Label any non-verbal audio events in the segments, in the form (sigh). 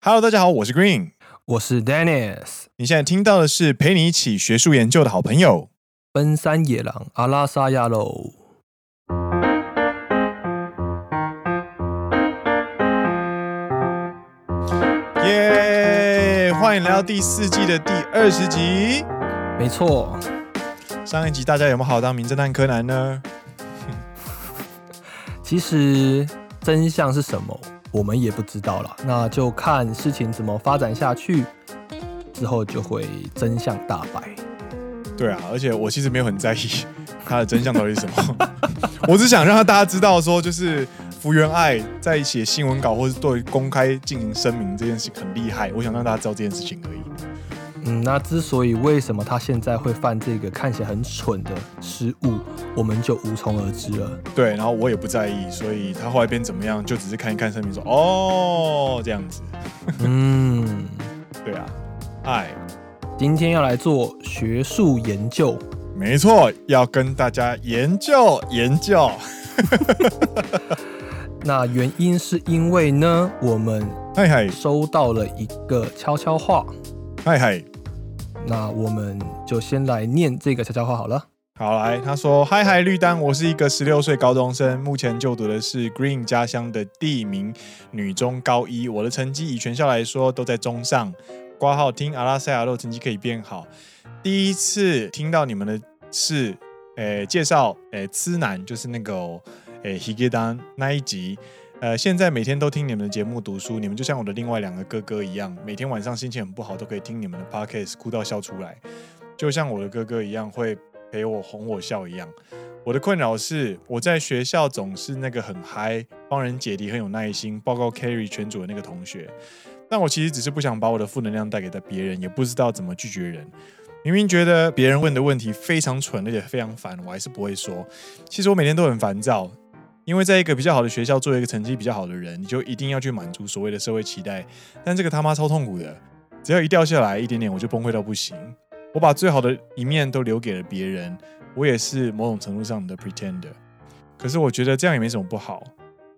Hello，大家好，我是 Green，我是 Dennis。你现在听到的是陪你一起学术研究的好朋友——奔山野狼阿拉萨亚喽。耶！欢迎来到第四季的第二十集。没错，上一集大家有没有好好当名侦探柯南呢？(laughs) 其实真相是什么，我们也不知道了。那就看事情怎么发展下去，之后就会真相大白。对啊，而且我其实没有很在意他的真相到底是什么，(laughs) 我只想让大家知道说，就是福原爱在写新闻稿或是对公开进行声明这件事很厉害，我想让大家知道这件事情而已。嗯，那之所以为什么他现在会犯这个看起来很蠢的失误，我们就无从而知了。对，然后我也不在意，所以他后来变怎么样，就只是看一看声明说哦这样子。嗯，(laughs) 对啊，哎，今天要来做学术研究，没错，要跟大家研究研究。(laughs) 那原因是因为呢，我们嗨嗨收到了一个悄悄话，嗨嗨。那我们就先来念这个悄悄话好了。好，来，他说：“嗨嗨，绿丹，我是一个十六岁高中生，目前就读的是 Green 家乡的第一名女中高一。我的成绩以全校来说都在中上。挂号听阿拉赛亚肉成绩可以变好。第一次听到你们的是，诶、欸，介绍，诶、欸，痴男就是那个，诶、欸，ヒゲダン那一集。” 呃，现在每天都听你们的节目读书，你们就像我的另外两个哥哥一样，每天晚上心情很不好都可以听你们的 podcast，哭到笑出来，就像我的哥哥一样会陪我哄我笑一样。我的困扰是，我在学校总是那个很嗨，帮人解题很有耐心，报告 carry 全组的那个同学，但我其实只是不想把我的负能量带给他别人，也不知道怎么拒绝人。明明觉得别人问的问题非常蠢，而且非常烦，我还是不会说。其实我每天都很烦躁。因为在一个比较好的学校做一个成绩比较好的人，你就一定要去满足所谓的社会期待，但这个他妈超痛苦的，只要一掉下来一点点，我就崩溃到不行。我把最好的一面都留给了别人，我也是某种程度上的 pretender。可是我觉得这样也没什么不好。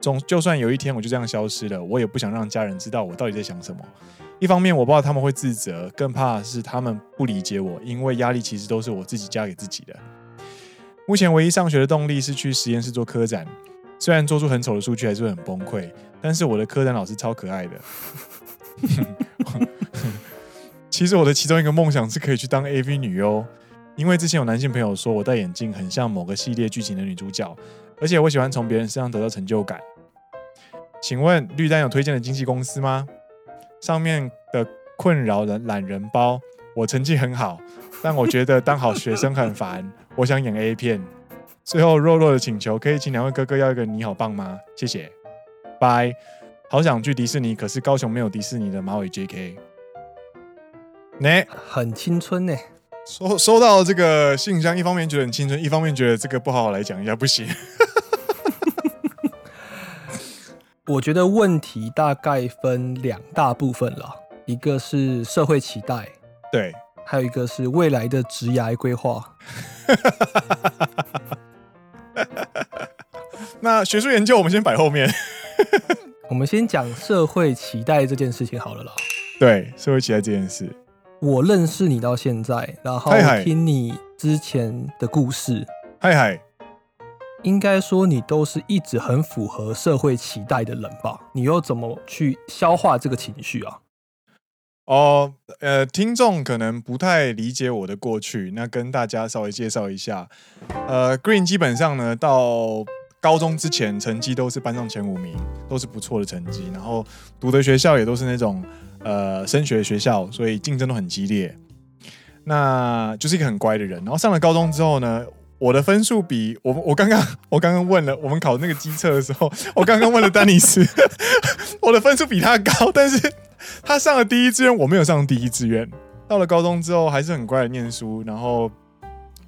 总就算有一天我就这样消失了，我也不想让家人知道我到底在想什么。一方面我不知道他们会自责，更怕是他们不理解我，因为压力其实都是我自己加给自己的。目前唯一上学的动力是去实验室做科展。虽然做出很丑的数据还是会很崩溃，但是我的科展老师超可爱的。其实我的其中一个梦想是可以去当 AV 女优，因为之前有男性朋友说我戴眼镜很像某个系列剧情的女主角，而且我喜欢从别人身上得到成就感。请问绿丹有推荐的经纪公司吗？上面的困扰的懒人包，我成绩很好，但我觉得当好学生很烦，我想演 A 片。最后弱弱的请求，可以请两位哥哥要一个你好棒吗？谢谢，拜。好想去迪士尼，可是高雄没有迪士尼的马尾 JK。呢，很青春呢。收收到这个信箱，一方面觉得很青春，一方面觉得这个不好好来讲一下不行。我觉得问题大概分两大部分了，一个是社会期待，对，还有一个是未来的职涯规划。(laughs) 那学术研究我们先摆后面，(laughs) 我们先讲社会期待这件事情好了啦。对，社会期待这件事，我认识你到现在，然后听你之前的故事，嗨嗨，应该说你都是一直很符合社会期待的人吧？你又怎么去消化这个情绪啊？哦，呃，听众可能不太理解我的过去，那跟大家稍微介绍一下。呃，Green 基本上呢，到高中之前成绩都是班上前五名，都是不错的成绩，然后读的学校也都是那种呃升学学校，所以竞争都很激烈。那就是一个很乖的人。然后上了高中之后呢，我的分数比我我刚刚 (laughs) 我刚刚问了，我们考那个机测的时候，(laughs) 我刚刚问了丹尼斯，(laughs) 我的分数比他高，但是。他上了第一志愿，我没有上第一志愿。到了高中之后，还是很乖的念书，然后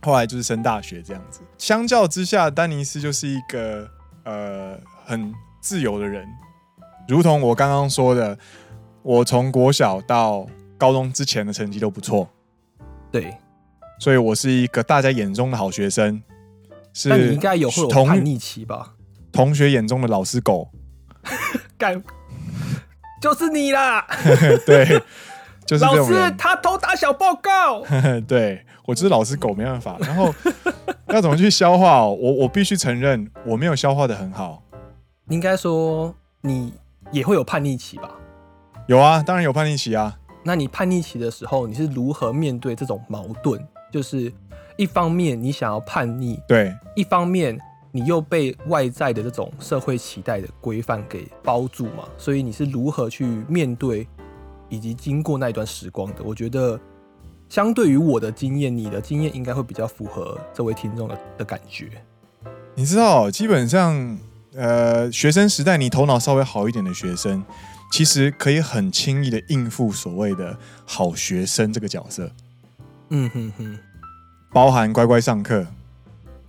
后来就是升大学这样子。相较之下，丹尼斯就是一个呃很自由的人，如同我刚刚说的，我从国小到高中之前的成绩都不错，对，所以我是一个大家眼中的好学生。是，但你应该有会有叛逆期吧？同学眼中的老师狗。(laughs) 干就是你啦。(laughs) 对，老师他偷打小报告。(laughs) 对，我就是老师狗，没办法。然后 (laughs) 要怎么去消化哦？我我必须承认，我没有消化的很好。应该说你也会有叛逆期吧？有啊，当然有叛逆期啊。那你叛逆期的时候，你是如何面对这种矛盾？就是一方面你想要叛逆，对；一方面你又被外在的这种社会期待的规范给包住嘛。所以你是如何去面对，以及经过那一段时光的？我觉得，相对于我的经验，你的经验应该会比较符合这位听众的的感觉。你知道，基本上，呃，学生时代你头脑稍微好一点的学生。其实可以很轻易的应付所谓的好学生这个角色，嗯哼哼，包含乖乖上课，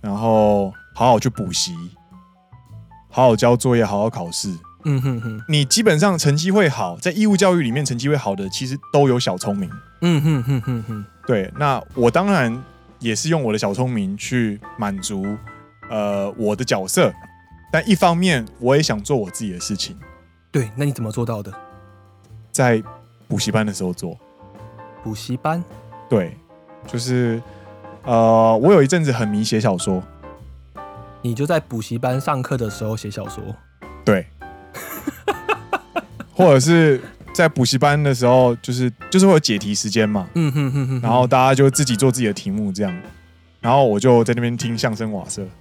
然后好好去补习，好好交作业，好好考试，嗯哼哼，你基本上成绩会好，在义务教育里面成绩会好的，其实都有小聪明，嗯哼哼哼哼，对，那我当然也是用我的小聪明去满足呃我的角色，但一方面我也想做我自己的事情。对，那你怎么做到的？在补习班的时候做。补习班？对，就是呃，我有一阵子很迷写小说。你就在补习班上课的时候写小说？对。或者是在补习班的时候，就是就是会有解题时间嘛。嗯哼哼哼。然后大家就自己做自己的题目，这样。然后我就在那边听相声瓦舍。(laughs)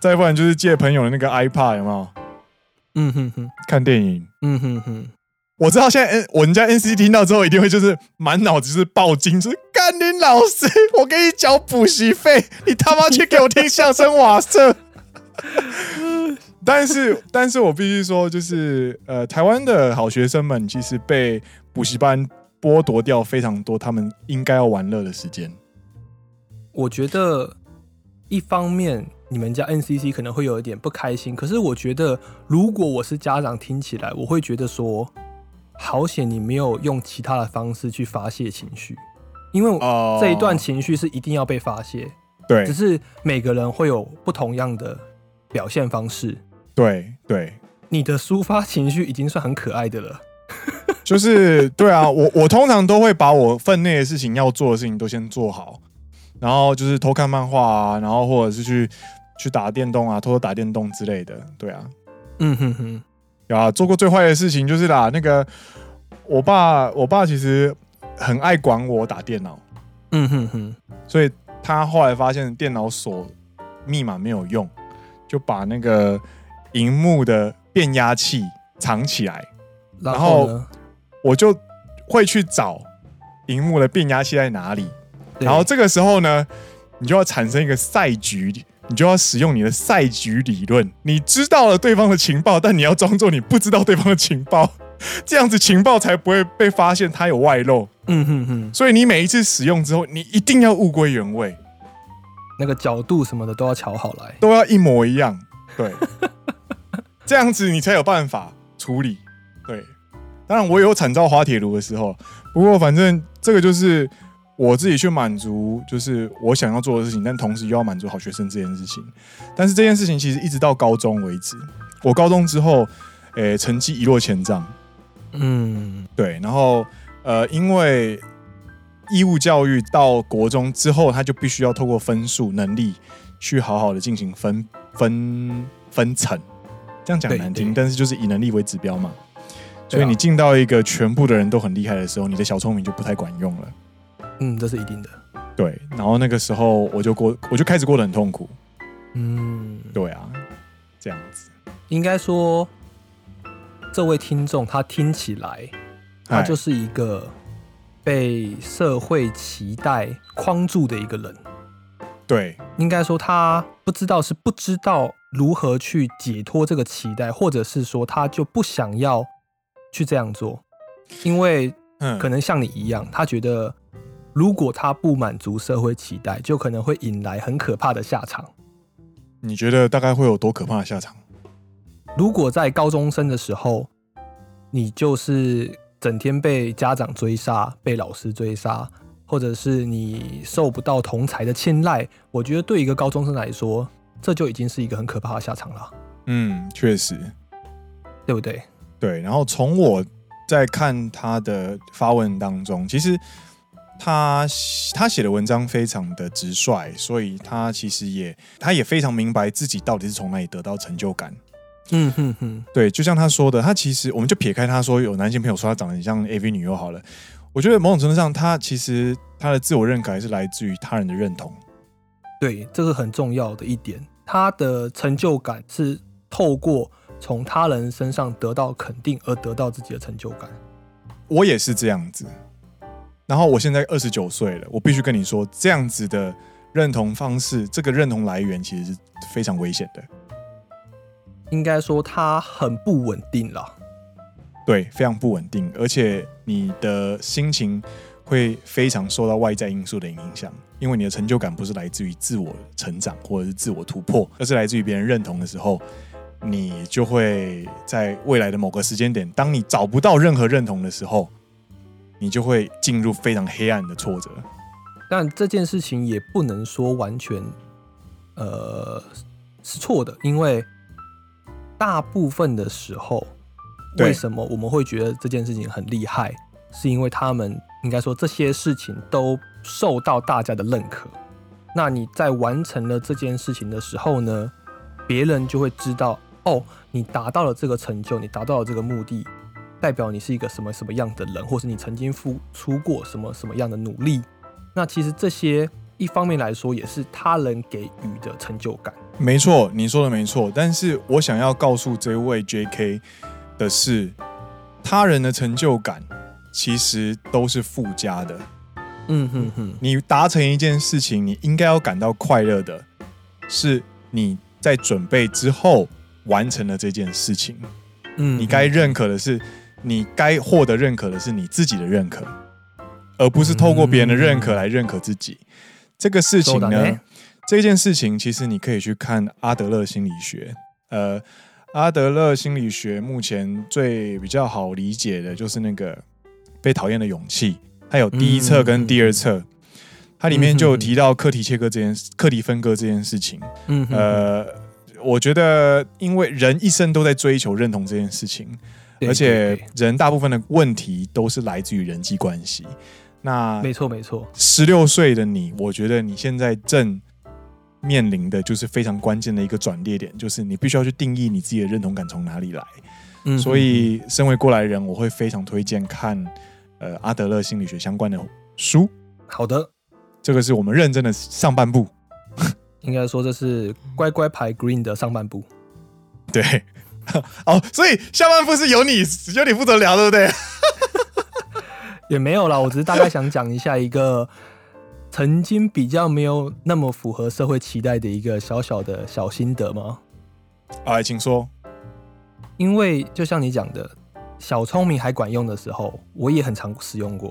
再不然就是借朋友的那个 iPad，有没有？嗯哼哼，看电影。嗯哼哼，我知道现在 N 我们家 NC 听到之后一定会就是满脑子是爆金，就是干你老师，我给你缴补习费，你他妈去给我听相声瓦舍。但是，但是我必须说，就是呃，台湾的好学生们其实被补习班剥夺掉非常多他们应该要玩乐的时间。我觉得一方面。你们家 NCC 可能会有一点不开心，可是我觉得，如果我是家长，听起来我会觉得说，好险你没有用其他的方式去发泄情绪，因为这一段情绪是一定要被发泄。对，只是每个人会有不同样的表现方式。对对，你的抒发情绪已经算很可爱的了。(laughs) 就是对啊，我我通常都会把我分内的事情要做的事情都先做好，然后就是偷看漫画啊，然后或者是去。去打电动啊，偷偷打电动之类的，对啊，嗯哼哼，有啊，做过最坏的事情就是啦，那个我爸，我爸其实很爱管我打电脑，嗯哼哼，所以他后来发现电脑锁密码没有用，就把那个荧幕的变压器藏起来，然后我就会去找荧幕的变压器在哪里，然后这个时候呢，你就要产生一个赛局。你就要使用你的赛局理论，你知道了对方的情报，但你要装作你不知道对方的情报，(laughs) 这样子情报才不会被发现它有外漏。嗯哼哼。所以你每一次使用之后，你一定要物归原位，那个角度什么的都要调好来，都要一模一样。对，(laughs) 这样子你才有办法处理。对，当然我有惨遭滑铁卢的时候，不过反正这个就是。我自己去满足，就是我想要做的事情，但同时又要满足好学生这件事情。但是这件事情其实一直到高中为止，我高中之后，诶、欸，成绩一落千丈。嗯，对。然后，呃，因为义务教育到国中之后，他就必须要透过分数、能力去好好的进行分分分层。这样讲难听，但是就是以能力为指标嘛。所以你进到一个全部的人都很厉害的时候，你的小聪明就不太管用了。嗯，这是一定的。对，然后那个时候我就过，我就开始过得很痛苦。嗯，对啊，这样子。应该说，这位听众他听起来，他就是一个被社会期待框住的一个人。对，应该说他不知道是不知道如何去解脱这个期待，或者是说他就不想要去这样做，因为可能像你一样，他觉得。如果他不满足社会期待，就可能会引来很可怕的下场。你觉得大概会有多可怕的下场？如果在高中生的时候，你就是整天被家长追杀、被老师追杀，或者是你受不到同才的青睐，我觉得对一个高中生来说，这就已经是一个很可怕的下场了。嗯，确实。对不对？对。然后从我在看他的发问当中，其实他他写的文章非常的直率，所以他其实也他也非常明白自己到底是从哪里得到成就感。嗯哼哼，对，就像他说的，他其实我们就撇开他说有男性朋友说他长得很像 AV 女优好了，我觉得某种程度上，他其实他的自我认可还是来自于他人的认同。对，这个很重要的一点，他的成就感是透过从他人身上得到肯定而得到自己的成就感。我也是这样子，然后我现在二十九岁了，我必须跟你说，这样子的认同方式，这个认同来源其实是非常危险的。应该说它很不稳定了，对，非常不稳定，而且你的心情会非常受到外在因素的影响，因为你的成就感不是来自于自我成长或者是自我突破，而是来自于别人认同的时候，你就会在未来的某个时间点，当你找不到任何认同的时候，你就会进入非常黑暗的挫折。但这件事情也不能说完全，呃，是错的，因为。大部分的时候，为什么我们会觉得这件事情很厉害？是因为他们应该说这些事情都受到大家的认可。那你在完成了这件事情的时候呢，别人就会知道哦，你达到了这个成就，你达到了这个目的，代表你是一个什么什么样的人，或是你曾经付出过什么什么样的努力。那其实这些一方面来说，也是他人给予的成就感。没错，你说的没错。但是我想要告诉这位 J.K. 的是，他人的成就感其实都是附加的。嗯哼哼，你达成一件事情，你应该要感到快乐的，是你在准备之后完成了这件事情。嗯，你该认可的是，你该获得认可的是你自己的认可，而不是透过别人的认可来认可自己。这个事情呢？这件事情其实你可以去看阿德勒心理学。呃，阿德勒心理学目前最比较好理解的就是那个被讨厌的勇气，它有第一册跟第二册，嗯、它里面就有提到课题切割这件事、课题分割这件事情。嗯，呃，我觉得因为人一生都在追求认同这件事情，而且人大部分的问题都是来自于人际关系。那没错没错，十六岁的你，我觉得你现在正。面临的就是非常关键的一个转捩点，就是你必须要去定义你自己的认同感从哪里来。嗯，所以身为过来人，我会非常推荐看呃阿德勒心理学相关的书。好的，这个是我们认真的上半部，(laughs) 应该说这是乖乖牌 Green 的上半部。对，(laughs) 哦，所以下半部是由你由你负责聊，对不对？(laughs) 也没有啦，我只是大概想讲一下一个。曾经比较没有那么符合社会期待的一个小小的小心得吗？哎，请说。因为就像你讲的，小聪明还管用的时候，我也很常使用过。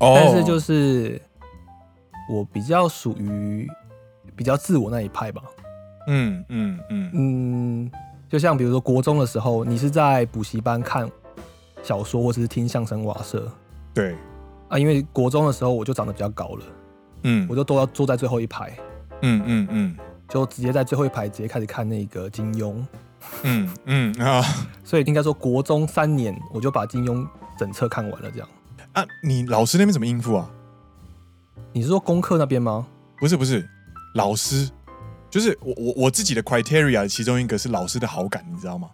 哦。但是就是我比较属于比较自我那一派吧。嗯嗯嗯嗯，就像比如说国中的时候，你是在补习班看小说，或者是听相声瓦舍。对。啊，因为国中的时候我就长得比较高了，嗯，我就都要坐在最后一排，嗯嗯嗯，就直接在最后一排直接开始看那个金庸，嗯嗯啊，(laughs) 所以应该说国中三年我就把金庸整册看完了，这样。啊，你老师那边怎么应付啊？你是说功课那边吗？不是不是，老师就是我我我自己的 criteria，其中一个是老师的好感，你知道吗？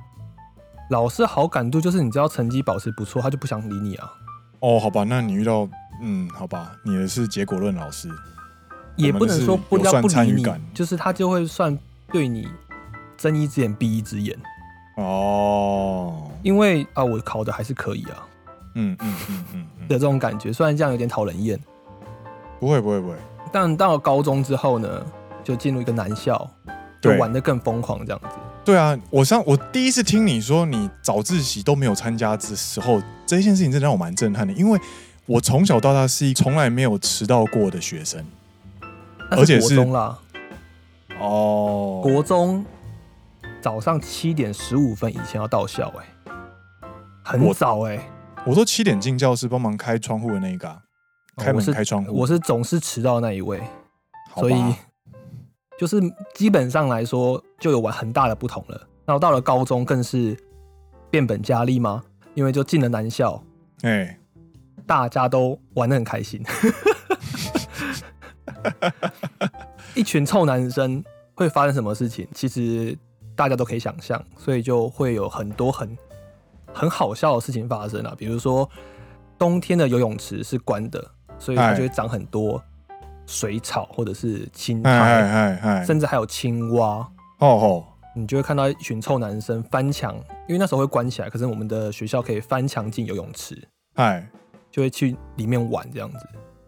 老师好感度就是你知道成绩保持不错，他就不想理你啊。哦，好吧，那你遇到嗯，好吧，你的是结果论老师，也不能说不要不理你，感就是他就会算对你睁一只眼闭一只眼。哦，因为啊，我考的还是可以啊，嗯嗯嗯嗯的这种感觉，虽然这样有点讨人厌，不会不会不会，但到了高中之后呢，就进入一个男校，就玩的更疯狂这样子。对啊，我上我第一次听你说你早自习都没有参加的时候，这件事情真的让我蛮震撼的，因为我从小到大是一从来没有迟到过的学生，而且是国中啦，哦，国中早上七点十五分以前要到校，哎，很早哎，我都七点进教室帮忙开窗户的那个，开门开窗户，我是总是迟到那一位，所以。就是基本上来说，就有玩很大的不同了。然后到了高中，更是变本加厉吗？因为就进了男校，哎、欸，大家都玩的很开心，(laughs) 一群臭男生会发生什么事情？其实大家都可以想象，所以就会有很多很很好笑的事情发生啊。比如说，冬天的游泳池是关的，所以它就会长很多水草或者是青苔，甚至还有青蛙。哦哦。你就会看到一群臭男生翻墙，因为那时候会关起来，可是我们的学校可以翻墙进游泳池，哎，就会去里面玩这样子，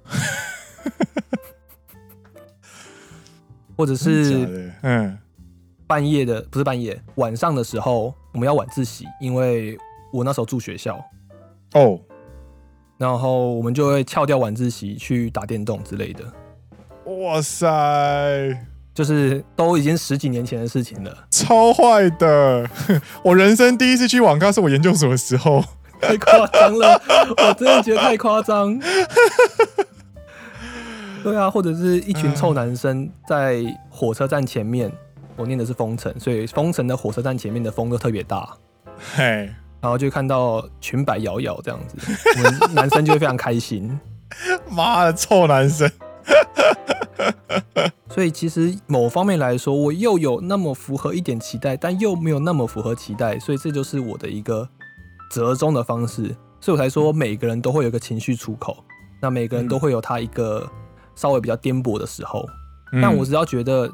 (laughs) 或者是嗯，半夜的不是半夜，晚上的时候我们要晚自习，因为我那时候住学校。哦，然后我们就会翘掉晚自习去打电动之类的，哇塞！就是都已经十几年前的事情了，超坏的！(laughs) 我人生第一次去网咖是我研究所的时候，太夸张了，我真的觉得太夸张。(laughs) 对啊，或者是一群臭男生在火车站前面，我念的是丰城，所以丰城的火车站前面的风都特别大，嘿，然后就看到裙摆摇摇这样子，我们男生就会非常开心。(laughs) 妈的，臭男生！(laughs) 所以其实某方面来说，我又有那么符合一点期待，但又没有那么符合期待，所以这就是我的一个折中的方式。所以我才说，每个人都会有一个情绪出口，那每个人都会有他一个稍微比较颠簸的时候。嗯、但我只要觉得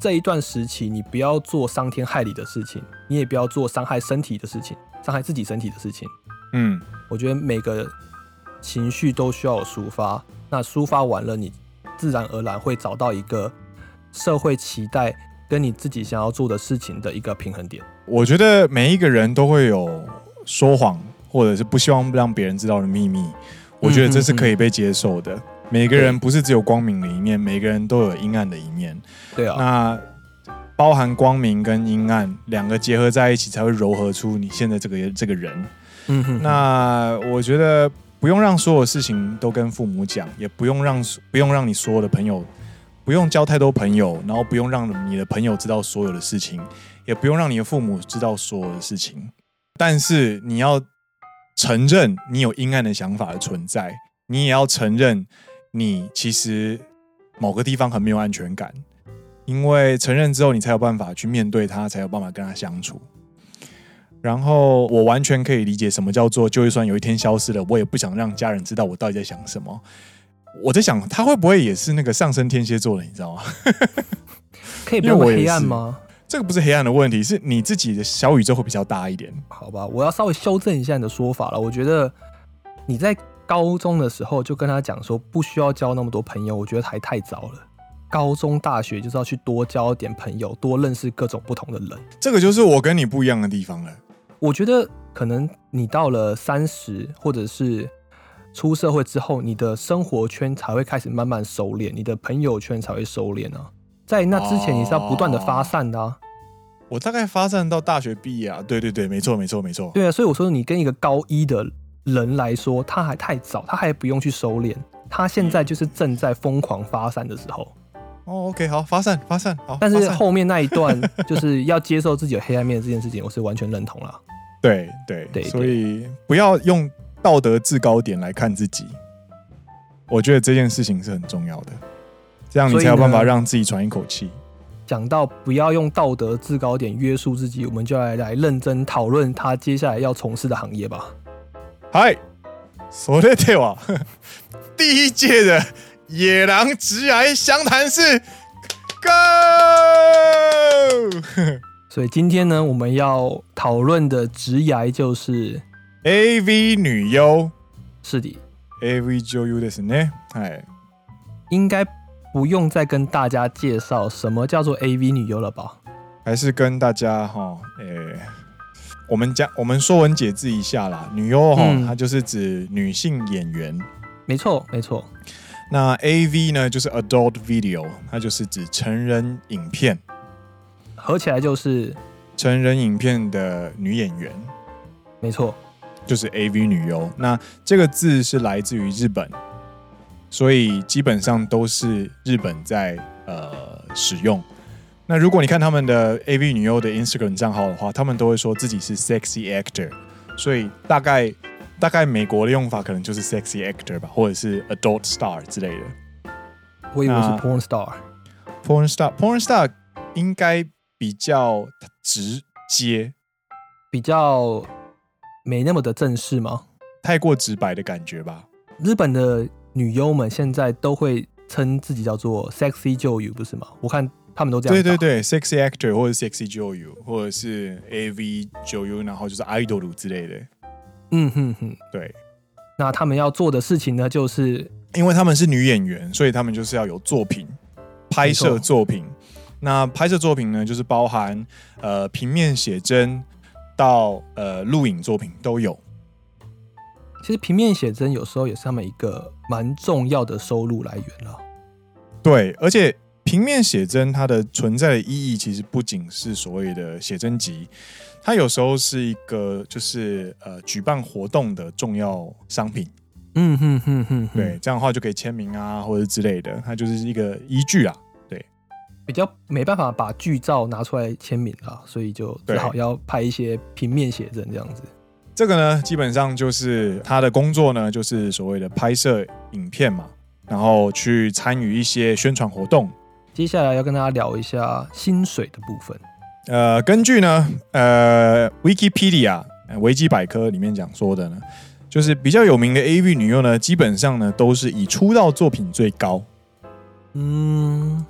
这一段时期，你不要做伤天害理的事情，你也不要做伤害身体的事情，伤害自己身体的事情。嗯，我觉得每个情绪都需要有抒发，那抒发完了，你。自然而然会找到一个社会期待跟你自己想要做的事情的一个平衡点。我觉得每一个人都会有说谎或者是不希望让别人知道的秘密，我觉得这是可以被接受的。每个人不是只有光明的一面，每个人都有阴暗的一面。对啊，那包含光明跟阴暗两个结合在一起，才会柔合出你现在这个这个人。嗯哼，那我觉得。不用让所有事情都跟父母讲，也不用让不用让你所有的朋友，不用交太多朋友，然后不用让你的朋友知道所有的事情，也不用让你的父母知道所有的事情。但是你要承认你有阴暗的想法的存在，你也要承认你其实某个地方很没有安全感，因为承认之后，你才有办法去面对他，才有办法跟他相处。然后我完全可以理解什么叫做，就算有一天消失了，我也不想让家人知道我到底在想什么。我在想，他会不会也是那个上升天蝎座的，你知道吗？(laughs) 可以不用黑暗吗？这个不是黑暗的问题，是你自己的小宇宙会比较大一点。好吧，我要稍微修正一下你的说法了。我觉得你在高中的时候就跟他讲说，不需要交那么多朋友，我觉得还太早了。高中、大学就是要去多交点朋友，多认识各种不同的人。这个就是我跟你不一样的地方了。我觉得可能你到了三十，或者是出社会之后，你的生活圈才会开始慢慢收敛，你的朋友圈才会收敛啊。在那之前，你是要不断的发散的啊。我大概发散到大学毕业啊。对对对，没错没错没错。对啊，所以我说你跟一个高一的人来说，他还太早，他还不用去收敛，他现在就是正在疯狂发散的时候。哦，OK，好，发散发散好。但是 (laughs) 后面那一段就是要接受自己有黑暗面这件事情，我是完全认同了。对对对，所以不要用道德制高点来看自己，我觉得这件事情是很重要的，这样你才有办法让自己喘一口气。讲到不要用道德制高点约束自己，我们就来来认真讨论他接下来要从事的行业吧。嗨，それでは(laughs) 第一届的野狼职涯相谈室，Go！ 所以今天呢，我们要讨论的职涯就是 AV 女优。是的，AV 女优ですね。哎，应该不用再跟大家介绍什么叫做 AV 女优了吧？还是跟大家哈，哎、欸，我们讲我们说文解字一下啦。女优哈，嗯、它就是指女性演员。没错，没错。那 AV 呢，就是 Adult Video，它就是指成人影片。 合起来就是成人影片的女演员，没错，就是 AV 女优。那这个字是来自于日本，所以基本上都是日本在呃使用。那如果你看他们的 AV 女优的 Instagram 账号的话，他们都会说自己是 sexy actor，所以大概大概美国的用法可能就是 sexy actor 吧，或者是 adult star 之类的。我以为是 porn star。porn star，porn star 应该比较直接，比较没那么的正式吗？太过直白的感觉吧。日本的女优们现在都会称自己叫做 sexy 女优，不是吗？我看他们都这样。对对对，sexy actor 或者 sexy 女优，或者是 AV 女优，然后就是 idol 之类的。嗯哼哼，对。那他们要做的事情呢，就是因为他们是女演员，所以他们就是要有作品。拍摄作品，那拍摄作品呢，就是包含呃平面写真到呃录影作品都有。其实平面写真有时候也是他们一个蛮重要的收入来源了。对，而且平面写真它的存在的意义，其实不仅是所谓的写真集，它有时候是一个就是呃举办活动的重要商品。嗯哼哼哼，对，这样的话就可以签名啊，或者之类的，它就是一个依据啊。对，比较没办法把剧照拿出来签名啊，所以就只好要拍一些平面写真这样子。这个呢，基本上就是他的工作呢，就是所谓的拍摄影片嘛，然后去参与一些宣传活动。接下来要跟大家聊一下薪水的部分。呃，根据呢，呃，Wikipedia 维基百科里面讲说的呢。就是比较有名的 AV 女优呢，基本上呢都是以出道作品最高，嗯，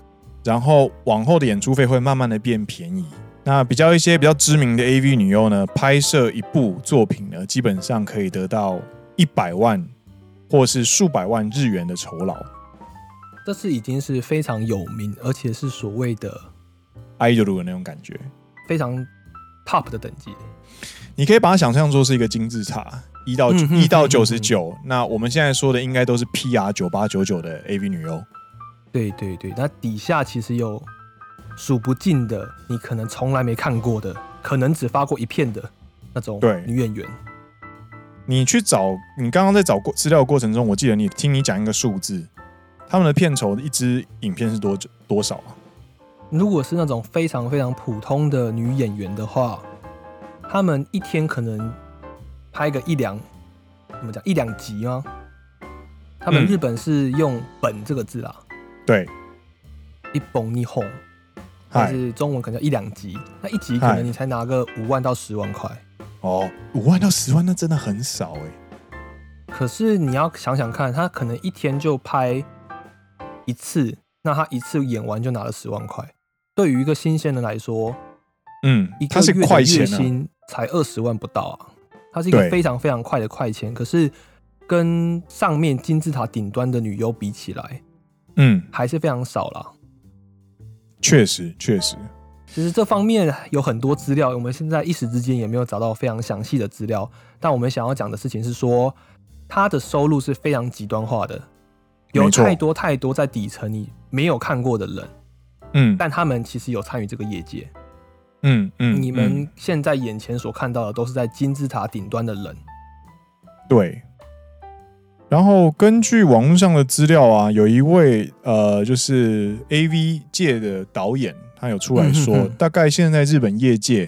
然后往后的演出费会慢慢的变便宜。那比较一些比较知名的 AV 女优呢，拍摄一部作品呢，基本上可以得到一百万或是数百万日元的酬劳。这是已经是非常有名，而且是所谓的 idol 的那种感觉，非常 top 的等级。你可以把它想象作是一个金字塔。一到一到九十九，那我们现在说的应该都是 PR 九八九九的 AV 女优。对对对，那底下其实有数不尽的，你可能从来没看过的，可能只发过一片的那种女演员。你去找，你刚刚在找过资料的过程中，我记得你听你讲一个数字，他们的片酬一支影片是多多少啊？如果是那种非常非常普通的女演员的话，他们一天可能。拍个一两，怎么讲一两集吗？他们日本是用“本”这个字啊，对，一崩一哄，但是中文可能叫一两集，那一集可能你才拿个五万到十万块。哦，五万到十万那真的很少哎。可是你要想想看，他可能一天就拍一次，那他一次演完就拿了十万块。对于一个新鲜人来说，嗯，一个月的月薪才二十万不到啊。它是一个非常非常快的快钱，可是跟上面金字塔顶端的女优比起来，嗯，还是非常少了。确实，确实，其实这方面有很多资料，我们现在一时之间也没有找到非常详细的资料。但我们想要讲的事情是说，他的收入是非常极端化的，有太多太多在底层你没有看过的人，嗯，但他们其实有参与这个业界。嗯嗯，你们现在眼前所看到的都是在金字塔顶端的人。对。然后根据网络上的资料啊，有一位呃，就是 AV 界的导演，他有出来说，大概现在日本业界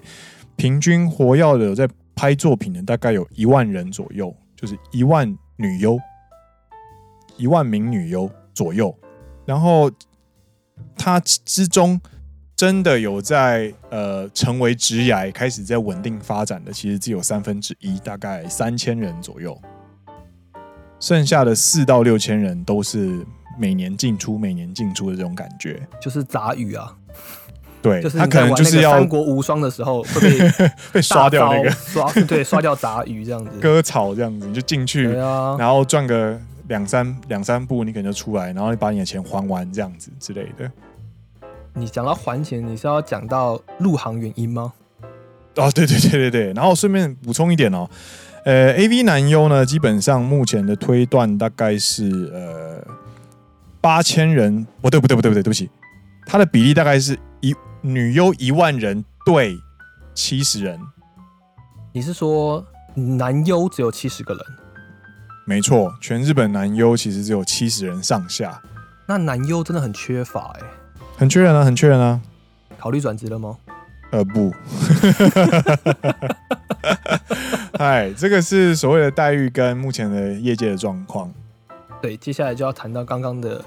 平均活跃的在拍作品的大概有一万人左右，就是一万女优，一万名女优左右。然后他之中。真的有在呃成为职涯开始在稳定发展的，其实只有三分之一，大概三千人左右。剩下的四到六千人都是每年进出、每年进出的这种感觉，就是杂鱼啊。对，就是他可能就是要三国无双的时候会被 (laughs) 被刷掉那个刷，对，刷掉杂鱼这样子，割草这样子，你就进去，啊、然后赚个两三两三步，你可能就出来，然后你把你的钱还完这样子之类的。你讲到还钱，你是要讲到入行原因吗？哦，对对对对对，然后顺便补充一点哦，呃，AV 男优呢，基本上目前的推断大概是呃八千人，不对不对不对不对，对不起，他的比例大概是一女优一万人对七十人。你是说男优只有七十个人？没错，全日本男优其实只有七十人上下。那男优真的很缺乏哎、欸。很缺人啊，很缺人啊！考虑转职了吗？呃，不。(laughs) 哎，这个是所谓的待遇跟目前的业界的状况。对，接下来就要谈到刚刚的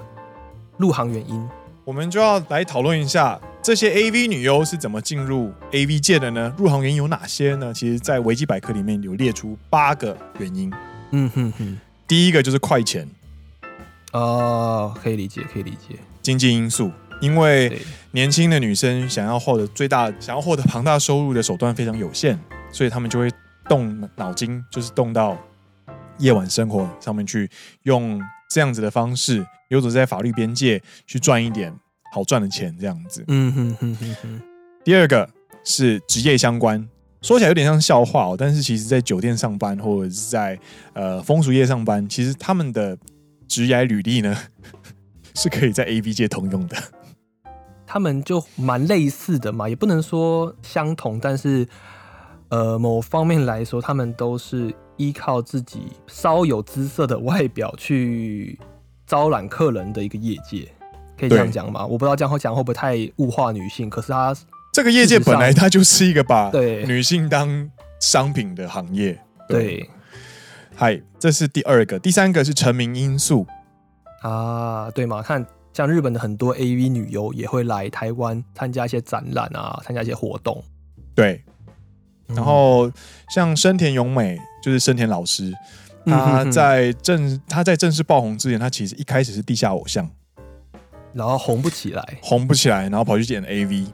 入行原因，我们就要来讨论一下这些 AV 女优是怎么进入 AV 界的呢？入行原因有哪些呢？其实，在维基百科里面有列出八个原因。嗯哼哼，第一个就是快钱。哦，可以理解，可以理解。经济因素，因为年轻的女生想要获得最大、想要获得庞大收入的手段非常有限，所以他们就会动脑筋，就是动到夜晚生活上面去，用这样子的方式游走在法律边界，去赚一点好赚的钱，这样子。嗯哼哼哼哼。第二个是职业相关，说起来有点像笑话哦，但是其实在酒店上班或者是在呃风俗业上班，其实他们的。职业履历呢，(laughs) 是可以在 A B 界通用的。他们就蛮类似的嘛，也不能说相同，但是呃，某方面来说，他们都是依靠自己稍有姿色的外表去招揽客人的一个业界，可以这样讲吗？我不知道这样讲会不会太物化女性，可是他这个业界本来它就是一个把女性当商品的行业，对。对嗨，这是第二个，第三个是成名因素啊，对嘛？看像日本的很多 AV 女优也会来台湾参加一些展览啊，参加一些活动。对，然后像深田勇美，就是深田老师，他在正他在正式爆红之前，他其实一开始是地下偶像，然后红不起来，红不起来，然后跑去演 AV，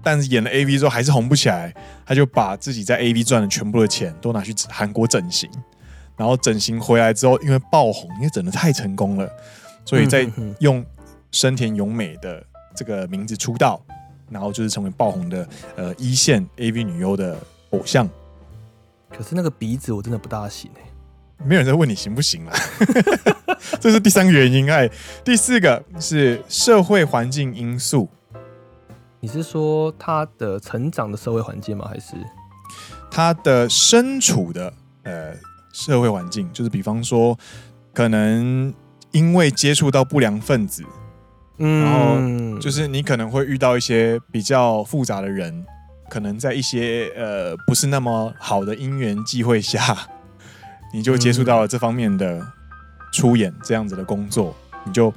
但是演了 AV 之后还是红不起来，他就把自己在 AV 赚的全部的钱都拿去韩国整形。然后整形回来之后，因为爆红，因为整的太成功了，所以在用深田咏美的这个名字出道，然后就是成为爆红的呃一线 AV 女优的偶像。可是那个鼻子我真的不大行哎，没有人在问你行不行啦。(laughs) 这是第三个原因哎，第四个是社会环境因素。你是说他的成长的社会环境吗？还是他的身处的呃？社会环境就是，比方说，可能因为接触到不良分子，嗯，然后就是你可能会遇到一些比较复杂的人，可能在一些呃不是那么好的因缘机会下，你就接触到了这方面的出演这样子的工作，你就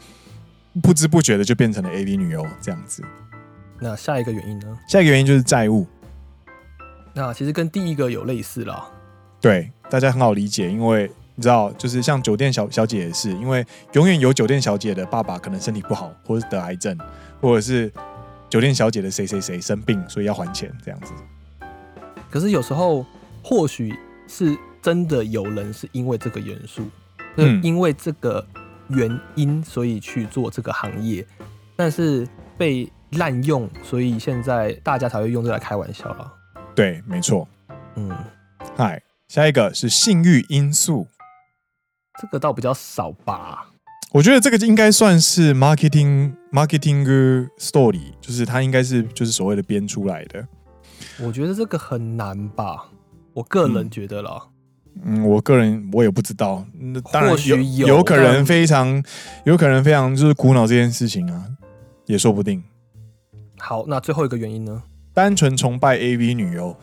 不知不觉的就变成了 AV 女优这样子。那下一个原因呢？下一个原因就是债务。那其实跟第一个有类似了。对，大家很好理解，因为你知道，就是像酒店小小姐也是，因为永远有酒店小姐的爸爸可能身体不好，或者是得癌症，或者是酒店小姐的谁谁谁生病，所以要还钱这样子。可是有时候，或许是真的有人是因为这个元素，嗯，因为这个原因，所以去做这个行业，但是被滥用，所以现在大家才会用这来开玩笑了。对，没错，嗯，嗨。下一个是性欲因素，这个倒比较少吧。我觉得这个应该算是 marketing marketing story，就是它应该是就是所谓的编出来的。我觉得这个很难吧，我个人觉得啦。嗯，嗯，我个人我也不知道，那当然有，有，有可能非常有可能非常就是苦恼这件事情啊，也说不定。好，那最后一个原因呢？单纯崇拜 AV 女优。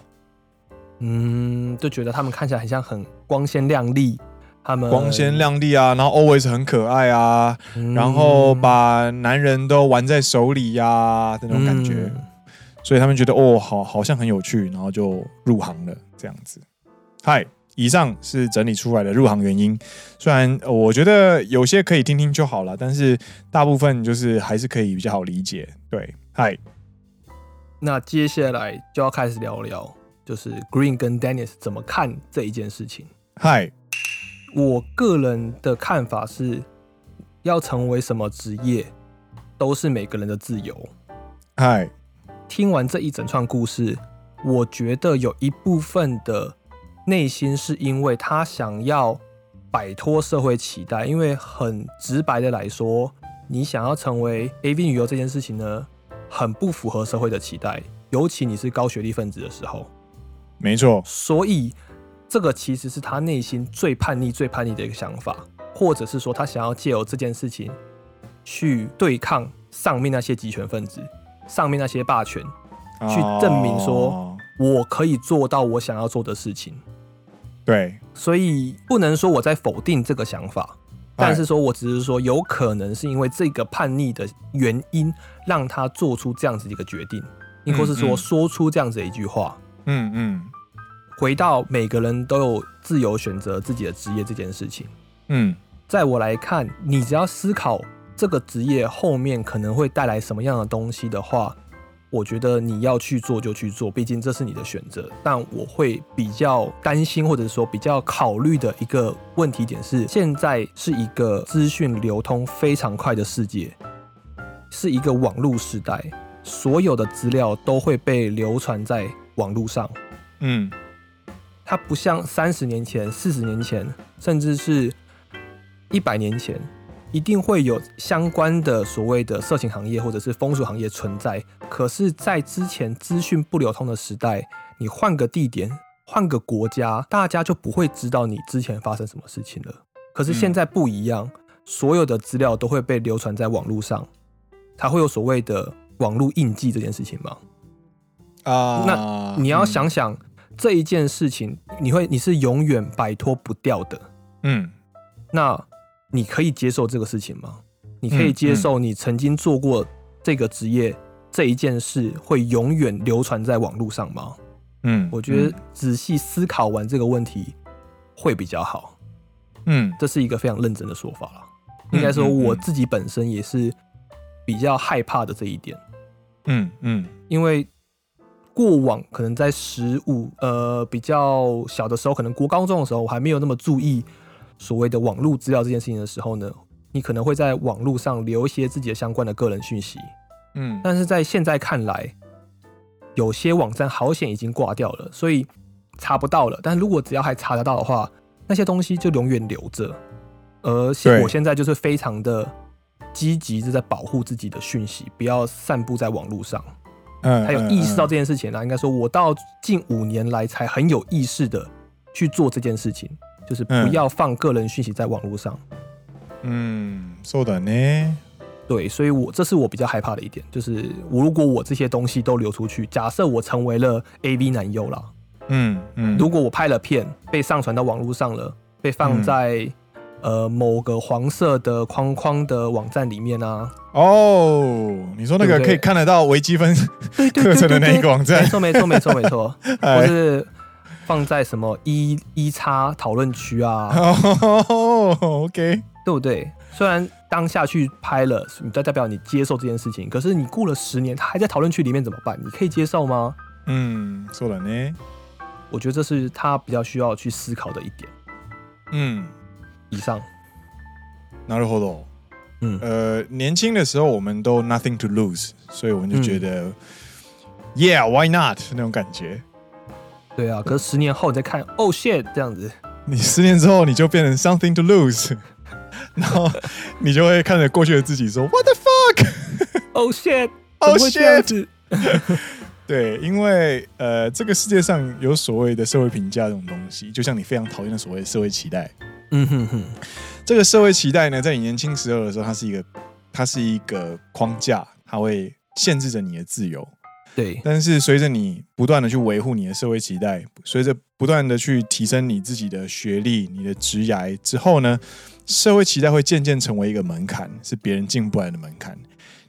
嗯，就觉得他们看起来很像很光鲜亮丽，他们光鲜亮丽啊，然后 always 很可爱啊，嗯、然后把男人都玩在手里呀、啊，那种感觉，嗯、所以他们觉得哦，好，好像很有趣，然后就入行了这样子。嗨，以上是整理出来的入行原因，虽然我觉得有些可以听听就好了，但是大部分就是还是可以比较好理解。对，嗨，那接下来就要开始聊聊。就是 Green 跟 Dennis 怎么看这一件事情？嗨，我个人的看法是，要成为什么职业，都是每个人的自由。嗨，听完这一整串故事，我觉得有一部分的内心是因为他想要摆脱社会期待，因为很直白的来说，你想要成为 AV 女优这件事情呢，很不符合社会的期待，尤其你是高学历分子的时候。没错，所以这个其实是他内心最叛逆、最叛逆的一个想法，或者是说他想要借由这件事情去对抗上面那些集权分子、上面那些霸权，去证明说我可以做到我想要做的事情。对，所以不能说我在否定这个想法，但是说我只是说有可能是因为这个叛逆的原因，让他做出这样子一个决定，亦或是说说出这样子的一句话。嗯嗯。回到每个人都有自由选择自己的职业这件事情。嗯，在我来看，你只要思考这个职业后面可能会带来什么样的东西的话，我觉得你要去做就去做，毕竟这是你的选择。但我会比较担心，或者说比较考虑的一个问题点是，现在是一个资讯流通非常快的世界，是一个网络时代，所有的资料都会被流传在网络上。嗯，它不像三十年前、四十年前，甚至是。一百年前，一定会有相关的所谓的色情行业或者是风俗行业存在。可是，在之前资讯不流通的时代，你换个地点、换个国家，大家就不会知道你之前发生什么事情了。可是现在不一样，所有的资料都会被流传在网络上，才会有所谓的网络印记这件事情吗？啊，那你要想想这一件事情，你会你是永远摆脱不掉的。嗯，那。你可以接受这个事情吗？你可以接受你曾经做过这个职业这一件事会永远流传在网络上吗？嗯，我觉得仔细思考完这个问题会比较好。嗯，这是一个非常认真的说法了。应该说我自己本身也是比较害怕的这一点。嗯嗯，因为过往可能在十五呃比较小的时候，可能国高中的时候，我还没有那么注意。所谓的网络资料这件事情的时候呢，你可能会在网络上留一些自己的相关的个人讯息，嗯，但是在现在看来，有些网站好险已经挂掉了，所以查不到了。但如果只要还查得到的话，那些东西就永远留着。而现我现在就是非常的积极，就在保护自己的讯息，不要散布在网络上。嗯，还有意识到这件事情呢，应该说我到近五年来才很有意识的去做这件事情。就是不要放个人讯息在网络上。嗯，そうだね。对，所以我这是我比较害怕的一点，就是如果我这些东西都流出去，假设我成为了 AV 男优了，嗯嗯，如果我拍了片被上传到网络上了，被放在、嗯、 呃某个黄色的框框的网站里面啊，哦，你说那个可以看得到微积分 (laughs) 课程的那一个网站，没错没错没错没错，(laughs) 或是。放在什么一一叉讨论区啊？Oh, (laughs) OK，对不对？虽然当下去拍了，你就代表你接受这件事情，可是你过了十年，他还在讨论区里面怎么办？你可以接受吗？嗯，说了呢。我觉得这是他比较需要去思考的一点。嗯，以上。なるほど。嗯，呃，年轻的时候我们都 nothing to lose，所以我们就觉得、嗯、，Yeah，why not 那种感觉。对啊，可是十年后你再看，Oh shit，这样子，你十年之后你就变成 something to lose，(laughs) 然后你就会看着过去的自己说 What the fuck？Oh (laughs) shit，Oh shit。对，因为呃，这个世界上有所谓的社会评价这种东西，就像你非常讨厌的所谓的社会期待。 嗯哼哼，这个社会期待呢，在你年轻时候的时候，它是一个，它是一个框架，它会限制着你的自由。对，但是随着你不断的去维护你的社会期待，随着不断的去提升你自己的学历、你的职涯之后呢，社会期待会渐渐成为一个门槛，是别人进不来的门槛。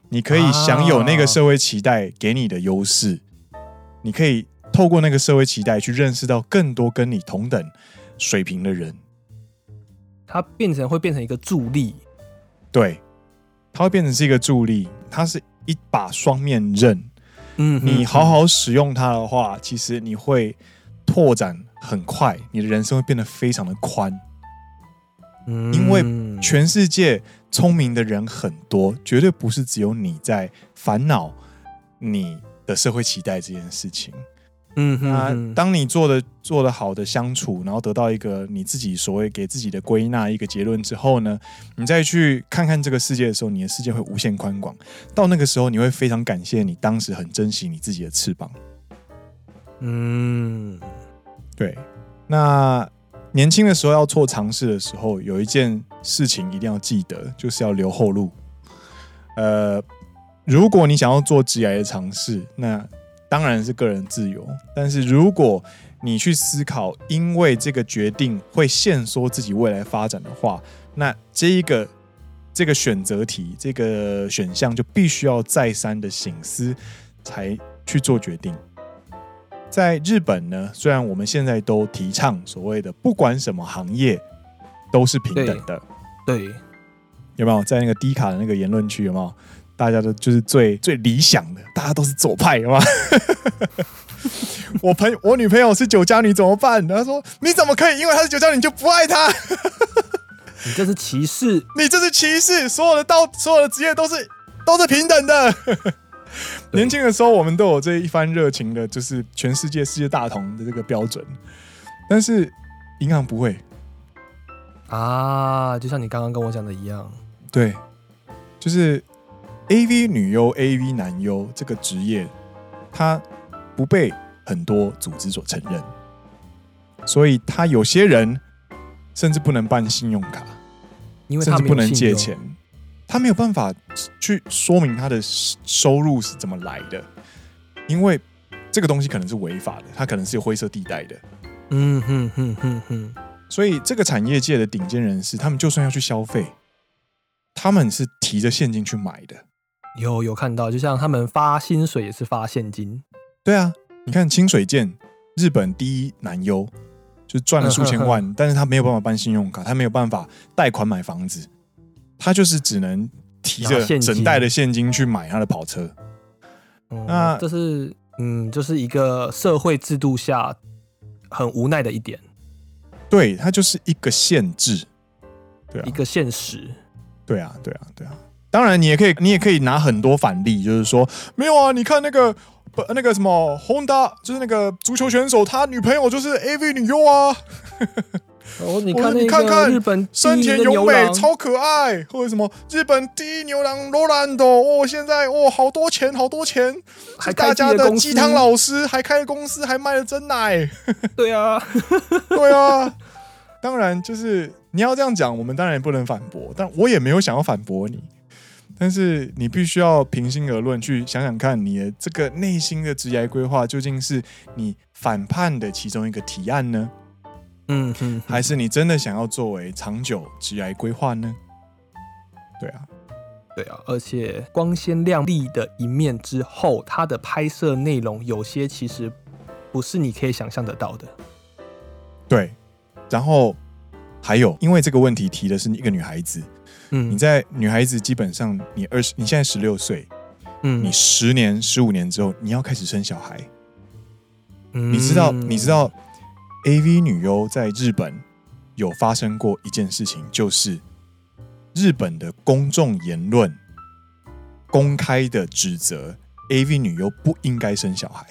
你可以享有那个社会期待给你的优势，啊、你可以透过那个社会期待去认识到更多跟你同等水平的人。它变成会变成一个助力，对，它会变成是一个助力，它是一把双面刃。嗯，你好好使用它的话，其实你会拓展很快，你的人生会变得非常的宽。嗯，因为全世界聪明的人很多，绝对不是只有你在烦恼你的社会期待这件事情。嗯哼，那当你做的做的好的相处，然后得到一个你自己所谓给自己的归纳一个结论之后呢，你再去看看这个世界的时候，你的世界会无限宽广。到那个时候，你会非常感谢你当时很珍惜你自己的翅膀。嗯，对。那年轻的时候要做尝试的时候，有一件事情一定要记得，就是要留后路。呃，如果你想要做职业的尝试，那当然是个人自由。但是如果你去思考，因为这个决定会限缩自己未来发展的话，那这一个这个选择题，这个选项就必须要再三的醒思，才去做决定。在日本呢，虽然我们现在都提倡所谓的不管什么行业都是平等的，对，对有没有在那个低卡的那个言论区有没有？大家的就是最最理想的，大家都是左派，有吗？(laughs) 我朋，我女朋友是酒家女怎么办？他说：“你怎么可以因为她是酒家女就不爱她？你这是歧视！(laughs) 你这是歧视！所有的道，所有的职业都是都是平等的。年轻的时候，我们都有这一番热情的，就是全世界世界大同的这个标准。但是银行不会啊，就像你刚刚跟我讲的一样，对，就是 AV 女优、AV 男优这个职业，他不被。”很多组织所承认，所以他有些人甚至不能办信用卡，因为甚至不能借钱，他没有办法去说明他的收入是怎么来的，因为这个东西可能是违法的，他可能是有灰色地带的。嗯哼哼哼哼，所以这个产业界的顶尖人士，他们就算要去消费，他们是提着现金去买的。有有看到，就像他们发薪水也是发现金。对啊。你看清水健，日本第一男优，就赚了数千万，嗯、呵呵，但是他没有办法办信用卡，他没有办法贷款买房子，他就是只能提着整袋的现金去买他的跑车。嗯、那这是嗯，就是一个社会制度下很无奈的一点。对，它就是一个限制，对啊，一个现实。对啊，对啊，对啊。当然，你也可以，你也可以拿很多反例，就是说，没有啊，你看那个。不，那个什么，Honda 就是那个足球选手，他女朋友就是 AV 女优啊。哦，(laughs) 你看那个日本深田咏美超可爱，或者什么日本第一牛郎罗兰多，哦，现在哦好多钱，好多钱，还大家的鸡汤老师，还开了公司，还卖了真奶。(laughs) 对啊，(laughs) 对啊。当然，就是你要这样讲，我们当然也不能反驳，但我也没有想要反驳你。但是你必须要平心而论，去想想看，你的这个内心的职业规划究竟是你反叛的其中一个提案呢？嗯哼，还是你真的想要作为长久职业规划呢？对啊，对啊，而且光鲜亮丽的一面之后，它的拍摄内容有些其实不是你可以想象得到的。对，然后还有，因为这个问题提的是你一个女孩子。嗯，你在女孩子基本上，你二十，你现在十六岁，嗯，你十年、十五年之后，你要开始生小孩。嗯，你知道，你知道，AV 女优在日本有发生过一件事情，就是日本的公众言论公开的指责 AV 女优不应该生小孩。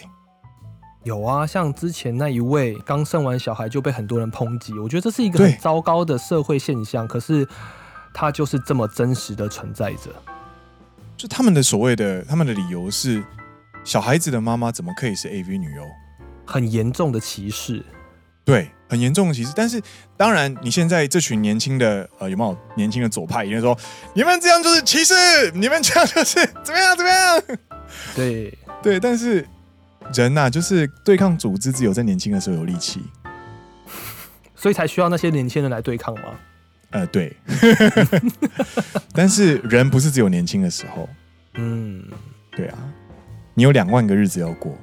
有啊，像之前那一位刚生完小孩就被很多人抨击，我觉得这是一个很糟糕的社会现象。可是。他就是这么真实的存在着。就他们的所谓的，他们的理由是，小孩子的妈妈怎么可以是 AV 女优？很严重的歧视。对，很严重的歧视。但是，当然，你现在这群年轻的呃，有没有年轻的左派，也就是说，你们这样就是歧视，你们这样就是怎么样怎么样？对对，但是人呐、啊，就是对抗组织，只有在年轻的时候有力气，(laughs) 所以才需要那些年轻人来对抗吗？呃，对，(laughs) 但是人不是只有年轻的时候，嗯，对啊，你有两万个日子要过，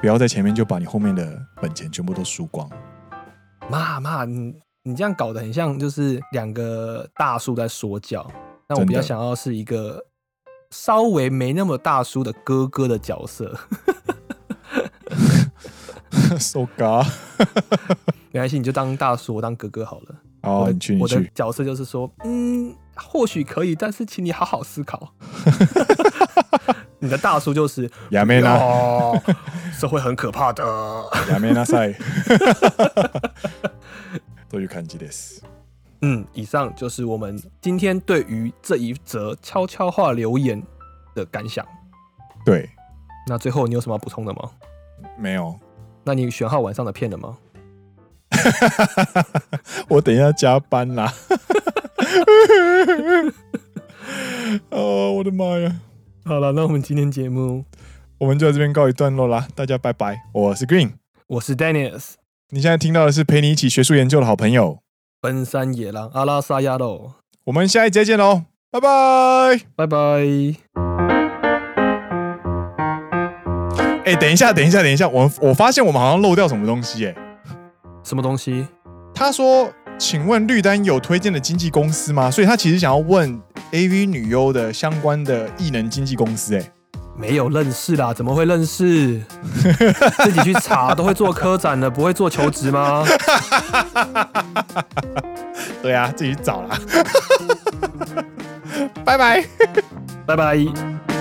不要在前面就把你后面的本钱全部都输光。妈妈，你你这样搞得很像就是两个大叔在说教，但我比较想要是一个稍微没那么大叔的哥哥的角色。(laughs) So God，没关系，你就当大叔，我当哥哥好了。哦，你去，你去。我的角色就是说，嗯，或许可以，但是请你好好思考。(laughs) 你的大叔就是 (laughs) 亚美娜，社会很可怕的亚美娜赛。(laughs) 都有看这です。嗯，以上就是我们今天对于这一则悄悄话留言的感想。对，那最后你有什么要补充的吗？没有。那你选好晚上的片了吗？(laughs) 我等一下加班啦！(laughs) 哦，我的妈呀！好了，那我们今天节目，我们就在这边告一段落啦，大家拜拜。我是 Green，我是 Dennis。你现在听到的是陪你一起学术研究的好朋友——奔山野狼阿拉萨亚喽。我们下一节见喽，拜拜，拜拜。哎，等一下，等一下，等一下，我我发现我们好像漏掉什么东西，哎，什么东西？他说：“请问绿丹有推荐的经纪公司吗？”所以他其实想要问 AV 女优的相关的艺能经纪公司。哎，没有认识啦，怎么会认识？(laughs) 自己去查，都会做科展的，不会做求职吗？(laughs) 对啊，自己去找啦。(laughs) 拜拜，拜拜。